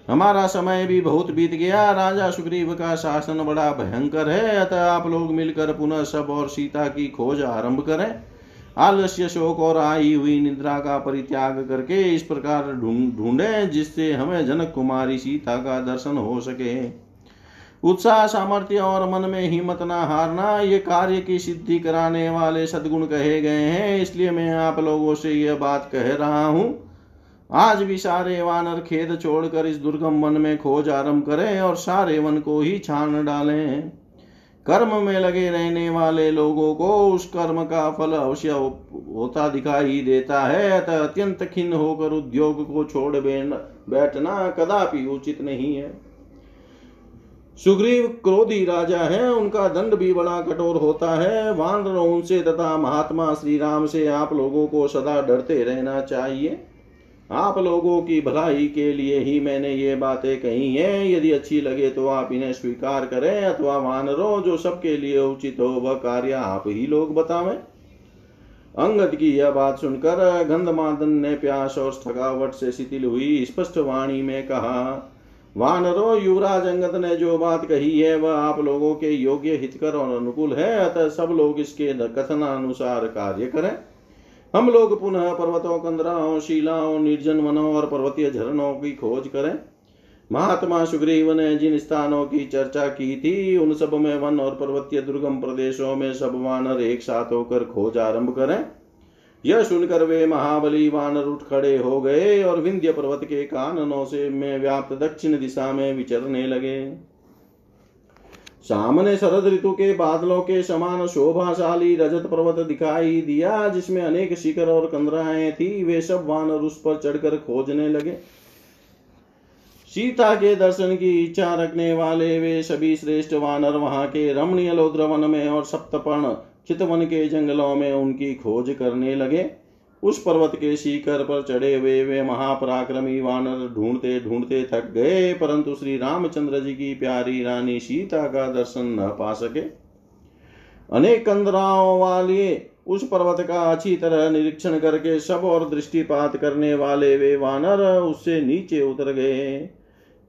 हमारा समय भी बहुत बीत गया। राजा सुग्रीव का शासन बड़ा भयंकर है। अतः आप लोग मिलकर पुनः सब और सीता की खोज आरंभ करें। आलस्य शोक और आई हुई निद्रा का परित्याग करके इस प्रकार ढूंढे जिससे हमें जनक कुमारी सीता का दर्शन हो सके। उत्साह, सामर्थ्य और मन में हिम्मत न हारना, ये कार्य की सिद्धि कराने वाले सदगुण कहे गए हैं। इसलिए मैं आप लोगों से यह बात कह रहा हूँ। आज भी सारे वानर खेद छोड़कर इस दुर्गम वन में खोज आरंभ करें और सारे वन को ही छान डालें। कर्म में लगे रहने वाले लोगों को उस कर्म का फल अवश्य होता दिखाई देता है। अतः अत्यंत खिन्न होकर उद्योग को छोड़ बैठना कदापि उचित नहीं है। सुग्रीव क्रोधी राजा है, उनका दंड भी बड़ा कठोर होता है। वानरों से तथा महात्मा श्री राम से आप लोगों को सदा डरते रहना चाहिए। आप लोगों की भलाई के लिए ही मैंने ये बातें कही हैं। यदि अच्छी लगे तो आप इन्हें स्वीकार करें, अथवा वानरों जो सबके लिए उचित हो, वह कार्य आप ही लोग बतावें। अंगद की यह बात सुनकर गंधमादन ने प्यास और थकावट से शिथिल हुई। स्पष्ट वाणी में कहा वानरो युवराज अंगद ने जो बात कही है, वह आप लोगों के योग्य हितकर और अनुकूल है। अतः सब लोग इसके कथनानुसार कार्य करें। हम लोग पुनः पर्वतों, कंदराओं, शिलाओं, निर्जन वनों और पर्वतीय झरनों की खोज करें। महात्मा सुग्रीव ने जिन स्थानों की चर्चा की थी, उन सब में वन और पर्वतीय दुर्गम प्रदेशों में सब वानर एक साथ होकर खोज आरंभ करें। यह सुनकर वे महाबली वानर उठ खड़े हो गए और विंध्य पर्वत के काननों से में व्याप्त दक्षिण दिशा में विचरने लगे। सामने शरद ऋतु के बादलों के समान शोभाशाली रजत पर्वत दिखाई दिया, जिसमें अनेक शिखर और कंदराएँ थी। वे सब वानर उस पर चढ़कर खोजने लगे। सीता के दर्शन की इच्छा रखने वाले वे सभी श्रेष्ठ वानर वहाँ के रमणीय लोद्रवन में और सप्तपर्ण चितवन के जंगलों में उनकी खोज करने लगे। उस पर्वत के शिखर पर चढ़े हुए वे महापराक्रमी वानर ढूंढते ढूंढते थक गए, परंतु श्री रामचंद्र जी की प्यारी रानी सीता का दर्शन न पा सके। अनेक कंदराओं वाले उस पर्वत का अच्छी तरह निरीक्षण करके सब और दृष्टिपात करने वाले वे वानर उससे नीचे उतर गए।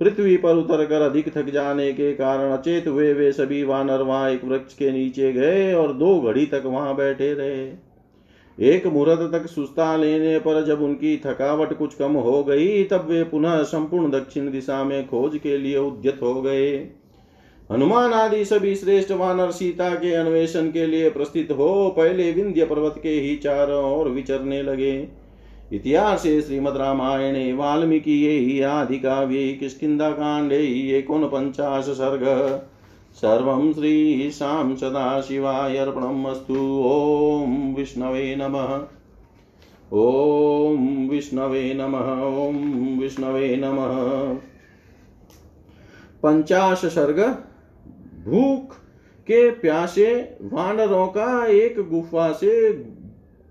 पृथ्वी पर उतर कर अधिक थक जाने के कारण अचेत हुए वे सभी वानर वहाँ एक वृक्ष के नीचे गए और दो घड़ी तक वहाँ बैठे रहे। एक मुहूर्त तक सुस्ता लेने पर जब उनकी थकावट कुछ कम हो गई, तब वे पुनः संपूर्ण दक्षिण दिशा में खोज के लिए उद्यत हो गए। हनुमान आदि सभी श्रेष्ठ वानर सीता के अन्वेषण के लिए प्रस्थित हो पहले विंध्य पर्वत के ही चारों ओर विचरने लगे। इतिहास श्रीमद रामायणे, वाल्मीकि आदिकाव्ये किष्किन्धाकाण्डे एकोनपञ्चाश सर्ग? सर्वं श्रीशां सदाशिवाय अर्पणम् अस्तु ॐ विष्णवे नमः। ॐ विष्णवे नमः। ॐ विष्णवे नमः। पंचाश सर्ग भूख के प्यासे वानरों का एक गुफा से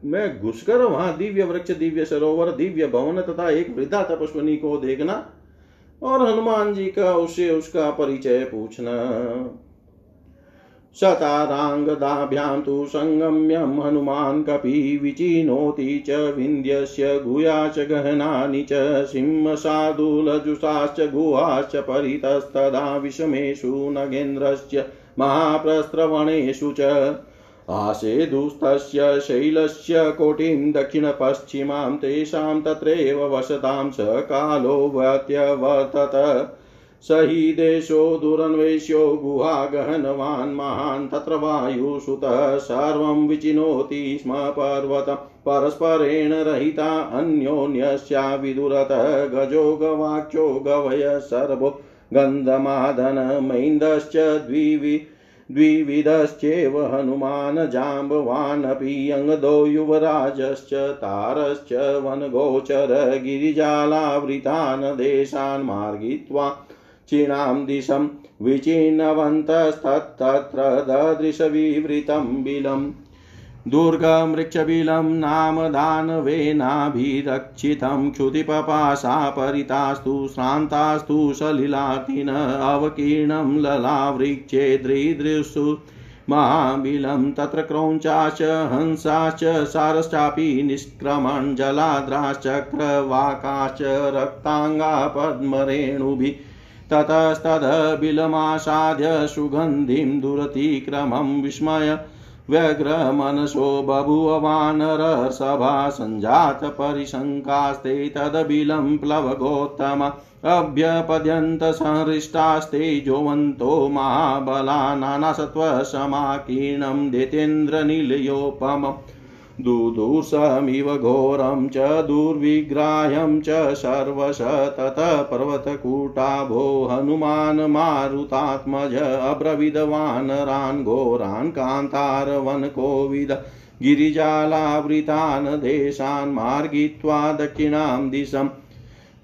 मैं घुसकर वहाँ दिव्य वृक्ष, दिव्य सरोवर, दिव्य भवन तथा एक वृद्धा तपस्वनी को देखना। और हनुमान जी का उसे उसका परिचय पूछना। शताराङ्गदाभ्यां तु सङ्गम्यं हनुमान् कपि विचिनोति च विन्द्यस्य गुया च गहनानि च सिंहसादुलजुषाश्च गुहाश्च परितस्तदा विषमेषु नगेन्द्रस्य महाप्रस्रवणेषु च आसेदुस्तस्य शैलस्य कोटिं दक्षिणपश्चिमां तेषां तत्रैव वसतां स कालो व्यत्यवर्तत स हि देशो दुरन्वेष्यो गुहागहनवान् महान् तत्र वायुसुतः सर्वं विचिनोति स्म पर्वतं। परस्परेण रहिता अन्योन्यस्या विदुरतः। गजो गवाक्षो गवय सर्वो गन्धमादनमैन्दश्च द्विवि द्विविधश्चेव हनुमान् जाम्बवानपि अङ्गदो युवराजश्च तारश्च वनगोचर गिरिजालावृतान् देशान् मार्गित्वा चीणां दिशं विचिन्नवन्तस्तत्र ददृशविवृतं बिलम् दुर्गमृक्षबिलं नाम दानवेनाभिरक्षितं क्षुतिपपाशा परितास्तु, श्रान्तास्तु, सलिलातिन अवकीर्णं ललावृक्षे दृदृशु महाबिलं तत्र क्रौञ्चाश्च, हंसाश्च, सारश्चापि निष्क्रमण जलाद्राश्चक्रवाकाश्च रक्ताङ्गा पद्मरेणुभिः ततस्तदबिलमासाद्य सुगन्धिं दुरतिक्रमं विस्मय। व्यग्रमनसो बभूव वानरसभा सञ्जातपरिशङ्कास्ते तदबिलं प्लवगोत्तम। अभ्यपद्यन्तसंहृष्टास्ते जोवन्तो महाबला नानासत्त्वसमाकीर्णं दैतेन्द्रनिलयोपमम् दुदुसमिव घोरं च दुर्विग्राह्यं च सर्वश ततः पर्वतकूटाभो हनुमान् मारुतात्मज अब्रविदवानरान् घोरान् कान्तारवनकोविद गिरिजालावृतान् देशान् मार्गित्वा दक्षिणां दिशम्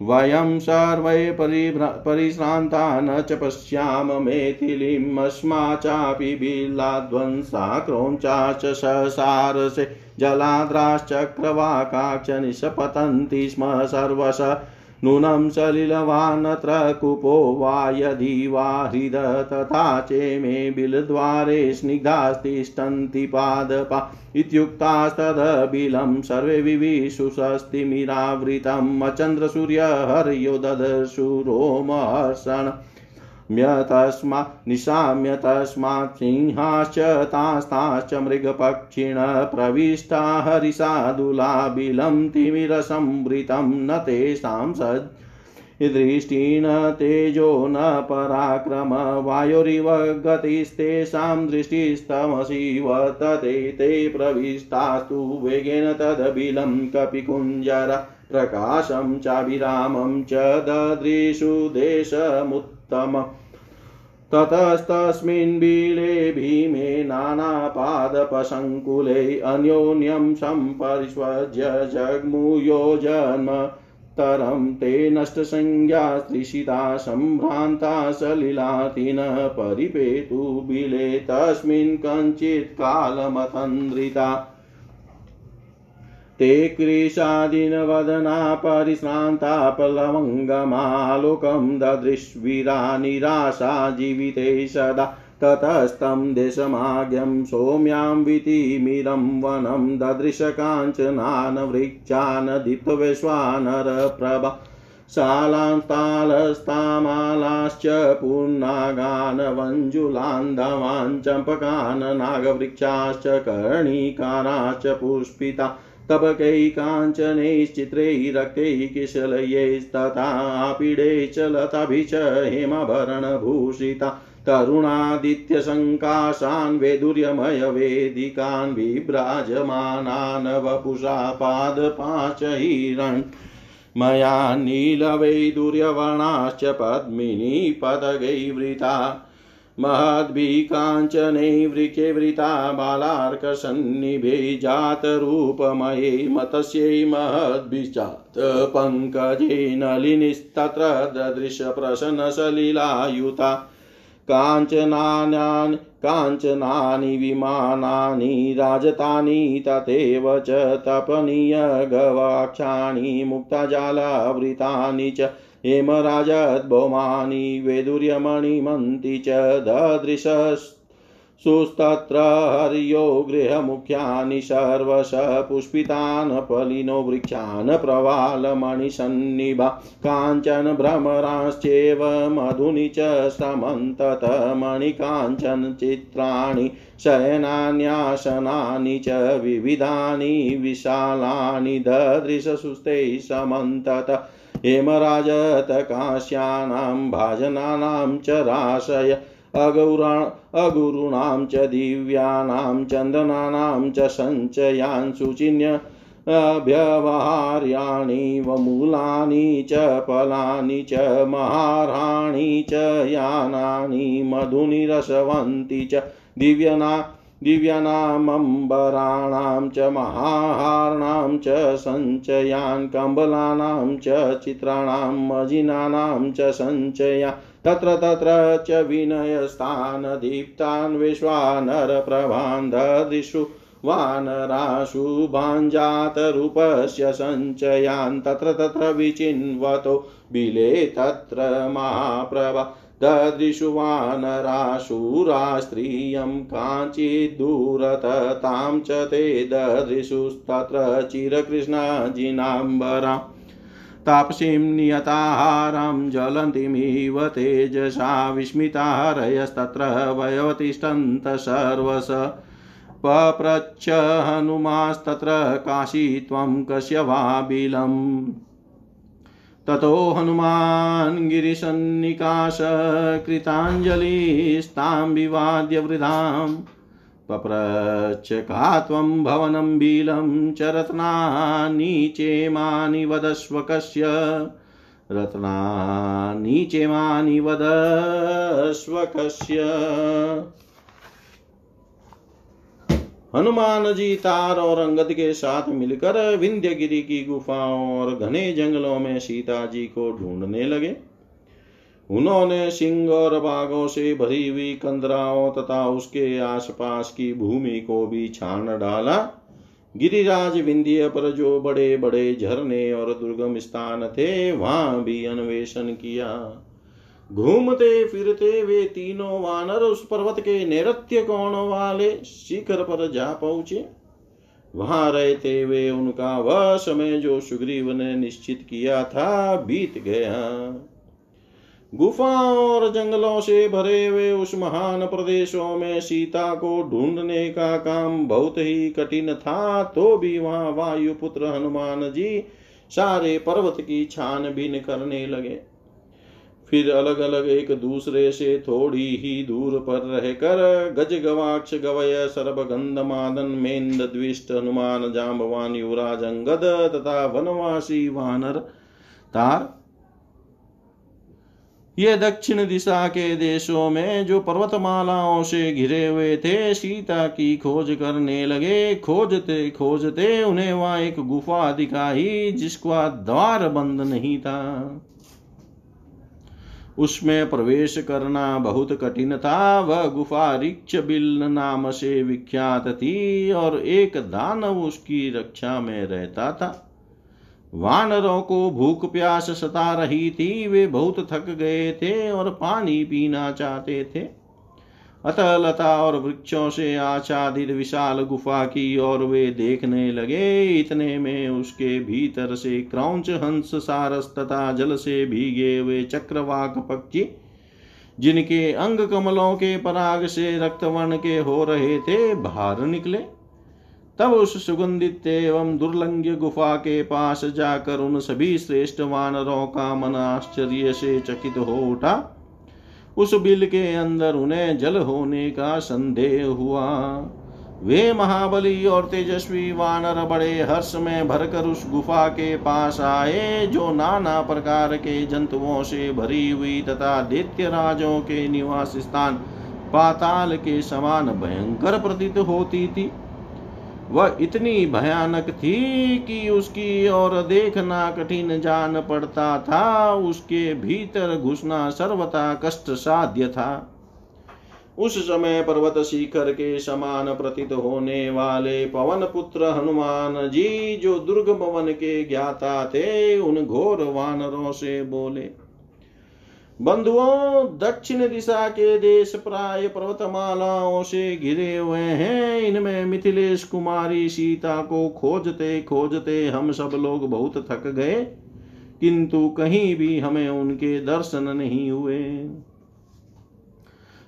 वयं सर्वे परिश्रान्ता न च पश्याम मेथिलीमस्मा चापि बिलाध्वंसा क्रौञ्चाश्च ससारसे जलाद्राश्चक्रवाकाक्ष निशपतन्ति स्म सर्वश। नूनं सलिलवानत्र कुपो वा यदि वा हृद तथा चेमे बिलद्वारे स्निग्धास्तिष्ठन्ति पादपा इत्युक्तास्तदबिलं सर्वे विविशुषस्तिमिरावृतम् अचन्द्रसूर्यहर्यो ददर्शु रोमहर्षण। म्यतस्मा निशाम्यतस्मात् सिंहाश्च तास्ताश्च मृगपक्षिण प्रविष्टा हरिसादुलाबिलं तिमिरसंवृतं न तेषां सज् दृष्टिन तेजो न पराक्रम वायुरिव गतिस्तेषां दृष्टिस्तमसिव तते ते प्रविष्टास्तु वेगेन तदबिलं कपिकुञ्जर प्रकाशं चाभिरामं च ददृशु देशमुत् उत्तम। ततस्तस्मिन् बीले भीमे नानापादपसङ्कुले अन्योन्यं सम्परिष्वज्य जग्मुयो जन्म। तरं ते नष्टसंज्ञा त्रिषिता सम्भ्रान्ता सलिलातिन परिपेतु बिले। तस्मिन् कञ्चित् कालमतन्द्रिता ते कृशादिनवदना परिश्रान्ता प्लवङ्गमालोकं ददृश्वीरा निराशा जीविते सदा ततस्तं देशमाज्ञं सौम्यां वितिमिरं वनं ददृशकाञ्चनान् वृक्षान् दीप्तवैश्वानरप्रभा शालां तालस्तामालाश्च पूर्णागान् वञ्जुलान् चम्पकान् नागवृक्षाश्च कर्णिकाराश्च पुष्पिता तपकैः काञ्चनैश्चित्रैः रक्तैः किशलयैस्तथापीडे च लताभिः च हेमाभरणभूषिता तरुणादित्यसङ्काशान् वैदुर्यमयवेदिकान् विभ्राजमानान् वपुषा पादपाचैरन् मया नीलवैदुर्यवर्णाश्च पद्मिनी पदगैवृता महद्भिकाञ्चनैवृके वृता बालार्कसन्निभे जातरूपमये मतस्यै महद्भिश्चात् पङ्कजे नलिनिस्तत्र ददृशप्रशनसलिलायुता काञ्चनानि काञ्चनानि विमानानि राजतानि तथैव च तपनीयगवाक्षाणि मुक्ताजालावृतानि च हेमराजद्भौमानि वैदुर्यमणिमन्ति च ददृशस्तुस्तत्र हर्यो गृहमुख्यानि सर्वश पुष्पितान् फलिनो वृक्षान् प्रवालमणिसन्निभा काञ्चन भ्रमराश्चेव मधुनि च समन्तत मणिकाञ्चन चित्राणि शयनान्यासनानि च विविधानि विशालानि ददृशसुस्ते समन्तत हेमराजतकाश्यानां भाजनानां च राशय अगौरा अगुरूणां च दिव्यानां चन्दनानां च सञ्चयान् सुचिन्य, अभ्यवहार्याणि वमूलानि च फलानि च, महाराणि च, यानानि मधुनि च, दिव्यना दिव्यानामम्बराणां च महाहाराणां च सञ्चयान् कम्बलानां च चित्राणां मजिनानां च सञ्चया तत्र तत्र च विनयस्तान् दीप्तान् विश्वानरप्रभान् ददिषु वानराशुभाञ्जातरूपस्य सञ्चयान् तत्र तत्र विचिन्वतो। बिले तत्र महाप्रभा ददृशु वानराशूरास्त्रियं काञ्चिद्दूरततां च ते ददृशुस्तत्र चिरकृष्णाजिनाम्बरा। तापसीं नियताहारं ज्वलन्तीमिव तेजसा विस्मिताहरयस्तत्र वयोतिष्ठन्त सर्वस। पप्रच्छ हनुमास्तत्र काशी त्वं कस्य वा बिलम् ततो हनुमान् गिरिसन्निकाश कृताञ्जलिस्तां विवाद्य वृधाम् पप्रच्छ का त्वं भवनं बिलं च रत्नानि वदस्व कस्य रत्नानि चेमानि वदस्व कस्य हनुमान जी तार और अंगद के साथ मिलकर विंध्यगिरी की गुफाओं और घने जंगलों में सीता जी को ढूँढने लगे। उन्होंने सिंह और बाघों से भरी हुई कंदराओं तथा उसके आसपास की भूमि को भी छान डाला। गिरिराज विंध्य पर जो बड़े बड़े झरने और दुर्गम स्थान थे, वहाँ भी अन्वेषण किया। घूमते फिरते वे तीनों वानर उस पर्वत के नैत्य कोण वाले शिखर पर जा पहुँचे। वहाँ रहते हुए उनका वह समय जो सुग्रीव ने निश्चित किया था, बीत गया। गुफाओं और जंगलों से भरे हुए उस महान प्रदेशों में सीता को ढूँढने का काम बहुत ही कठिन था तो भी वहाँ वायुपुत्र हनुमान जी सारे पर्वत की छानबीन करने लगे। फिर अलग अलग एक दूसरे से थोड़ी ही दूर पर रहकर गज गवाक्ष गवय सर्वगंध मादन मेन्द द्विष्ट हनुमान जाम्बवान युवराज अंगद तथा वनवासी वानर तार ये दक्षिण दिशा के देशों में जो पर्वतमालाओं से घिरे हुए थे, सीता की खोज करने लगे। खोजते खोजते उन्हें वहाँ एक गुफा दिखाई, जिसका द्वार बंद नहीं था। उसमें प्रवेश करना बहुत कठिन था। वह गुफा रिक्ष बिल नाम से विख्यात थी और एक दानव उसकी रक्षा में रहता था। वानरों को भूख प्यास सता रही थी। वे बहुत थक गए थे और पानी पीना चाहते थे। अतः लता और वृक्षों से आच्छादित विशाल गुफा की ओर वे देखने लगे। इतने में उसके भीतर से क्रौच हंस सारस तथा जल से भीगे हुए चक्रवाक पक्षी, जिनके अंग कमलों के पराग से रक्तवर्ण के हो रहे थे, बाहर निकले। तब उस सुगंधित एवं दुर्लंघ्य गुफा के पास जाकर उन सभी श्रेष्ठ वानरों का मन आश्चर्य से चकित हो उठा। उस बिल के अंदर उन्हें जल होने का संदेह हुआ। वे महाबली और तेजस्वी वानर बड़े हर्ष में भरकर उस गुफा के पास आए, जो नाना प्रकार के जंतुओं से भरी हुई तथा दैत्य राजों के निवास स्थान पाताल के समान भयंकर प्रतीत होती थी। वह इतनी भयानक थी कि उसकी ओर देखना कठिन जान पड़ता था। उसके भीतर घुसना सर्वथा कष्ट साध्य था। उस समय पर्वत शिखर के समान प्रतीत होने वाले पवन पुत्र हनुमान जी जो दुर्ग भवन के ज्ञाता थे, उन घोर वानरों से बोले बंधुओं, दक्षिण दिशा के देश प्राय पर्वतमालाओं से घिरे हुए हैं। इनमें मिथिलेश कुमारी सीता को खोजते खोजते हम सब लोग बहुत थक गए। किंतु कहीं भी हमें उनके दर्शन नहीं हुए।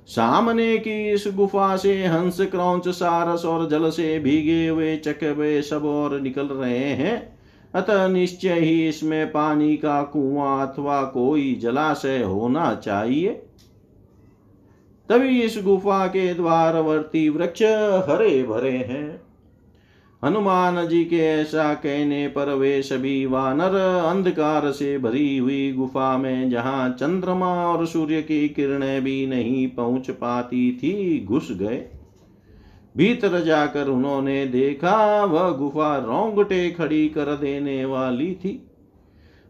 सामने की इस गुफा से हंस, क्रौच, सारस और जल से भीगे हुए चकवे सब और निकल रहे हैं। अतः निश्चय ही इसमें पानी का कुआँ अथवा कोई जलाशय होना चाहिए। तभी इस गुफा के द्वारवर्ती वृक्ष हरे भरे हैं। हनुमान जी के ऐसा कहने पर वे सभी वानर अंधकार से भरी हुई गुफा में, जहाँ चंद्रमा और सूर्य की किरणें भी नहीं पहुँच पाती थी, घुस गए। भीतर जाकर उन्होंने देखा, वह गुफा रोंगटे खड़ी कर देने वाली थी।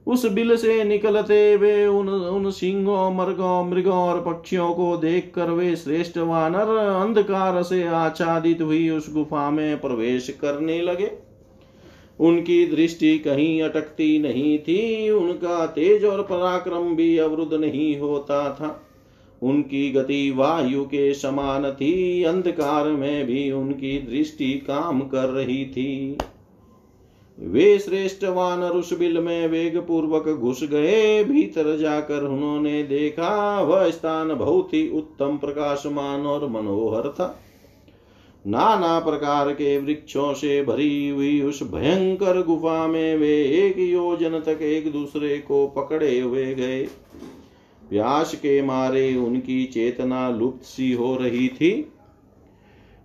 उस बिल से निकलते वे उन उन सिंहों, मर्गों, मृगों और पक्षियों को देख कर वे श्रेष्ठ वानर, अंधकार से आच्छादित हुई उस गुफा में प्रवेश करने लगे। उनकी दृष्टि कहीं अटकती नहीं थी, उनका तेज और पराक्रम भी अवरुद्ध नहीं होता था। उनकी गति वायु के समान थी, अंधकार में भी उनकी दृष्टि काम कर रही थी। वे श्रेष्ठ वानर उस बिल में वेग पूर्वक घुस गए, भीतर जाकर उन्होंने देखा, वह स्थान बहुत ही उत्तम प्रकाशमान और मनोहर था। नाना प्रकार के वृक्षों से भरी हुई उस भयंकर गुफा में वे एक योजन तक एक दूसरे को पकड़े हुए गए। व्यास के मारे उनकी चेतना लुप्त सी हो रही थी।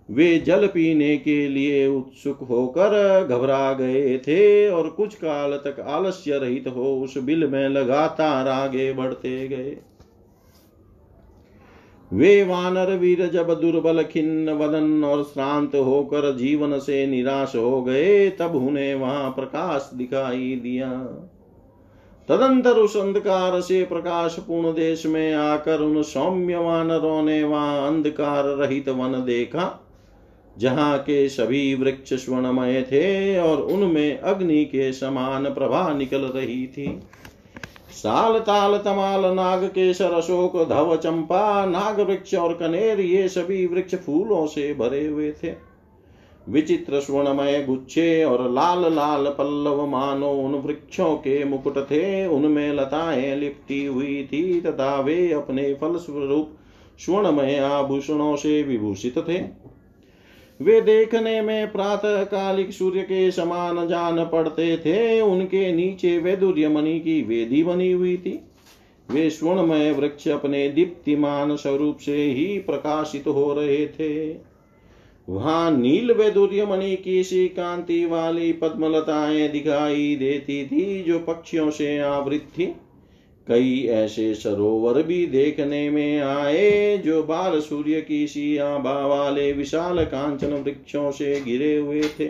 वे जल पीने के लिए उत्सुक होकर घबरा गए थे और कुछ काल तक आलस्य रहित हो उस बिल में लगातार आगे बढ़ते गए। वे वानर वीर जब दुर्बल, खिन्न, वदन और श्रांत होकर जीवन से निराश हो गए, तब उन्हें वहाँ प्रकाश दिखाई दिया। तदंतर उस अंधकार से प्रकाश पूर्ण देश में आकर उन सौम्य वानरों ने वहाँ अंधकार रहित वन देखा जहाँ के सभी वृक्ष स्वर्णमय थे और उनमें अग्नि के समान प्रभा निकल रही थी। साल ताल तमाल नाग केसर अशोक धव चंपा नाग वृक्ष और कनेर, ये सभी वृक्ष फूलों से भरे हुए थे। विचित्र स्वर्णमय गुच्छे और लाल लाल पल्लव मानो उन वृक्षों के मुकुट थे। उनमें लताएँ लिपटी हुई थी तथा वे अपने फल स्वरूप स्वर्णमय आभूषणों से विभूषित थे। वे देखने में प्रातः कालिक सूर्य के समान जान पड़ते थे। उनके नीचे वैदुर्य मणि की वेदी बनी हुई थी। वे स्वर्णमय वृक्ष अपने दीप्तिमान स्वरूप से ही प्रकाशित हो रहे थे। वहाँ नील वैदुर्य मणि की सी कांति वाली पद्मलताएँ दिखाई देती थी, जो पक्षियों से आवृत थी। कई ऐसे सरोवर भी देखने में आए, जो बाल सूर्य की सी आभा वाले विशाल कांचन वृक्षों से घिरे हुए थे।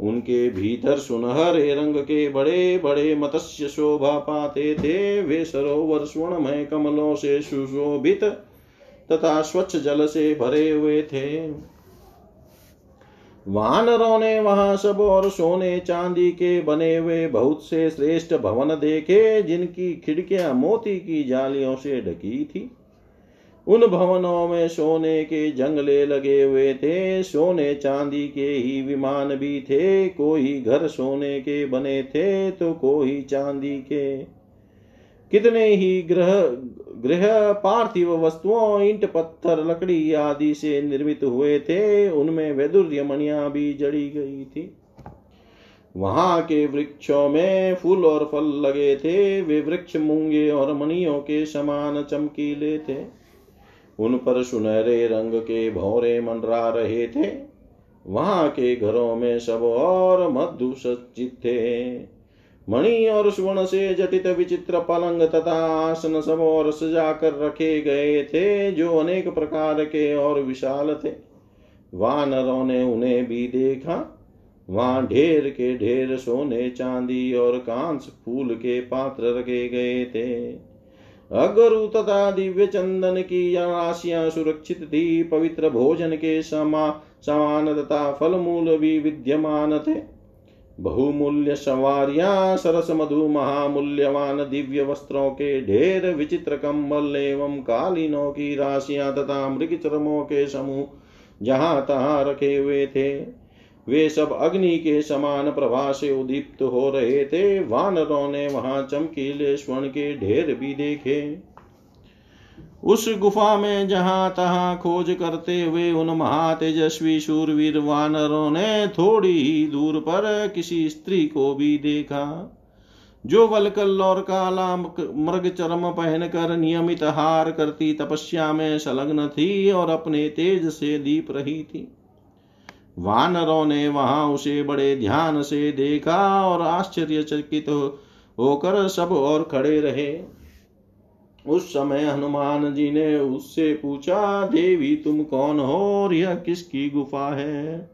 उनके भीतर सुनहरे रंग के बड़े बड़े मत्स्य शोभा पाते थे। वे सरोवर स्वर्णमय कमलों से सुशोभित तथा स्वच्छ जल से भरे हुए थे। वानरों ने वहाँ सब और सोने चांदी के बने हुए बहुत से श्रेष्ठ भवन देखे, जिनकी खिड़कियाँ मोती की जालियों से ढकी थी। उन भवनों में सोने के जंगले लगे हुए थे, सोने चांदी के ही विमान भी थे, कोई घर सोने के बने थे तो कोई चांदी के कितने ही ग्रह गृह पार्थिव वस्तुओं इंट पत्थर, लकड़ी आदि से निर्मित हुए थे, उनमें वैदुर्य मणिया भी जड़ी गई थी। वहाँ के वृक्षों में फूल और फल लगे थे, वे वृक्ष, मूँगे और मणियों के समान चमकीले थे। उन पर सुनहरे रंग के भौरे मंडरा रहे थे। वहाँ के घरों में सब और मधु सचित थे। मणि और सुवर्ण से जटित विचित्र पलंग तथा आसन सब और सजा कर रखे गए थे, जो अनेक प्रकार के और विशाल थे। वानरों ने उन्हें भी देखा। वहाँ ढेर के ढेर सोने, चांदी और कांस फूल के पात्र रखे गए थे। अगरु तथा दिव्य चंदन की राशियाँ सुरक्षित थी। पवित्र भोजन के समा, समान तथा फल मूल भी विद्यमान थे। बहुमूल्य सवारियाँ, सरस मधु महामूल्यवान दिव्य वस्त्रों के ढेर विचित्र कम्बल एवं कालीनों की राशियाँ तथा मृग चरमों के समूह जहाँ तहां रखे हुए थे। वे सब अग्नि के समान प्रभा से उदीप्त हो रहे थे। वानरों ने वहाँ चमकीले स्वर्ण के ढेर भी देखे। उस गुफा में जहाँ तहां खोज करते हुए उन महातेजस्वी शूरवीर वानरों ने थोड़ी ही दूर पर किसी स्त्री को भी देखा, जो वलकल और काला मृग चरम पहनकर नियमित हार करती तपस्या में संलग्न थी और अपने तेज से दीप रही थी। वानरों ने वहाँ उसे बड़े ध्यान से देखा और आश्चर्यचकित होकर सब और खड़े रहे। उस समय हनुमान जी ने उससे पूछा, देवी, तुम कौन हो और यह किसकी गुफा है?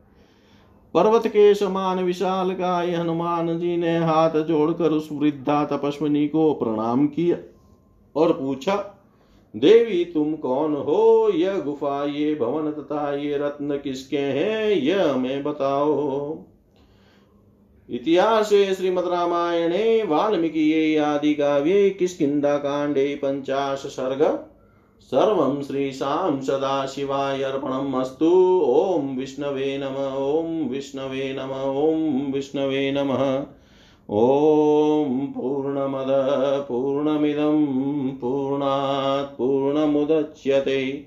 पर्वत के समान विशाल का हनुमान जी ने हाथ जोड़कर उस वृद्धा तपस्विनी को प्रणाम किया और पूछा, देवी, तुम कौन हो? यह गुफा, ये भवन तथा ये रत्न किसके हैं? यह हमें बताओ। इतिहासे श्रीमद्रामायणे वाल्मीकिये आदिकाव्ये किष्किन्धाकाण्डे पञ्चाश सर्ग सर्वं श्रीशां सदाशिवाय अर्पणम् अस्तु। ॐ विष्णवे नम, ॐ विष्णवे नम, ॐ विष्णवे नमः। ॐ पूर्णमद, पूर्णमिदं, पूर्णात् पूर्णमुदच्यते।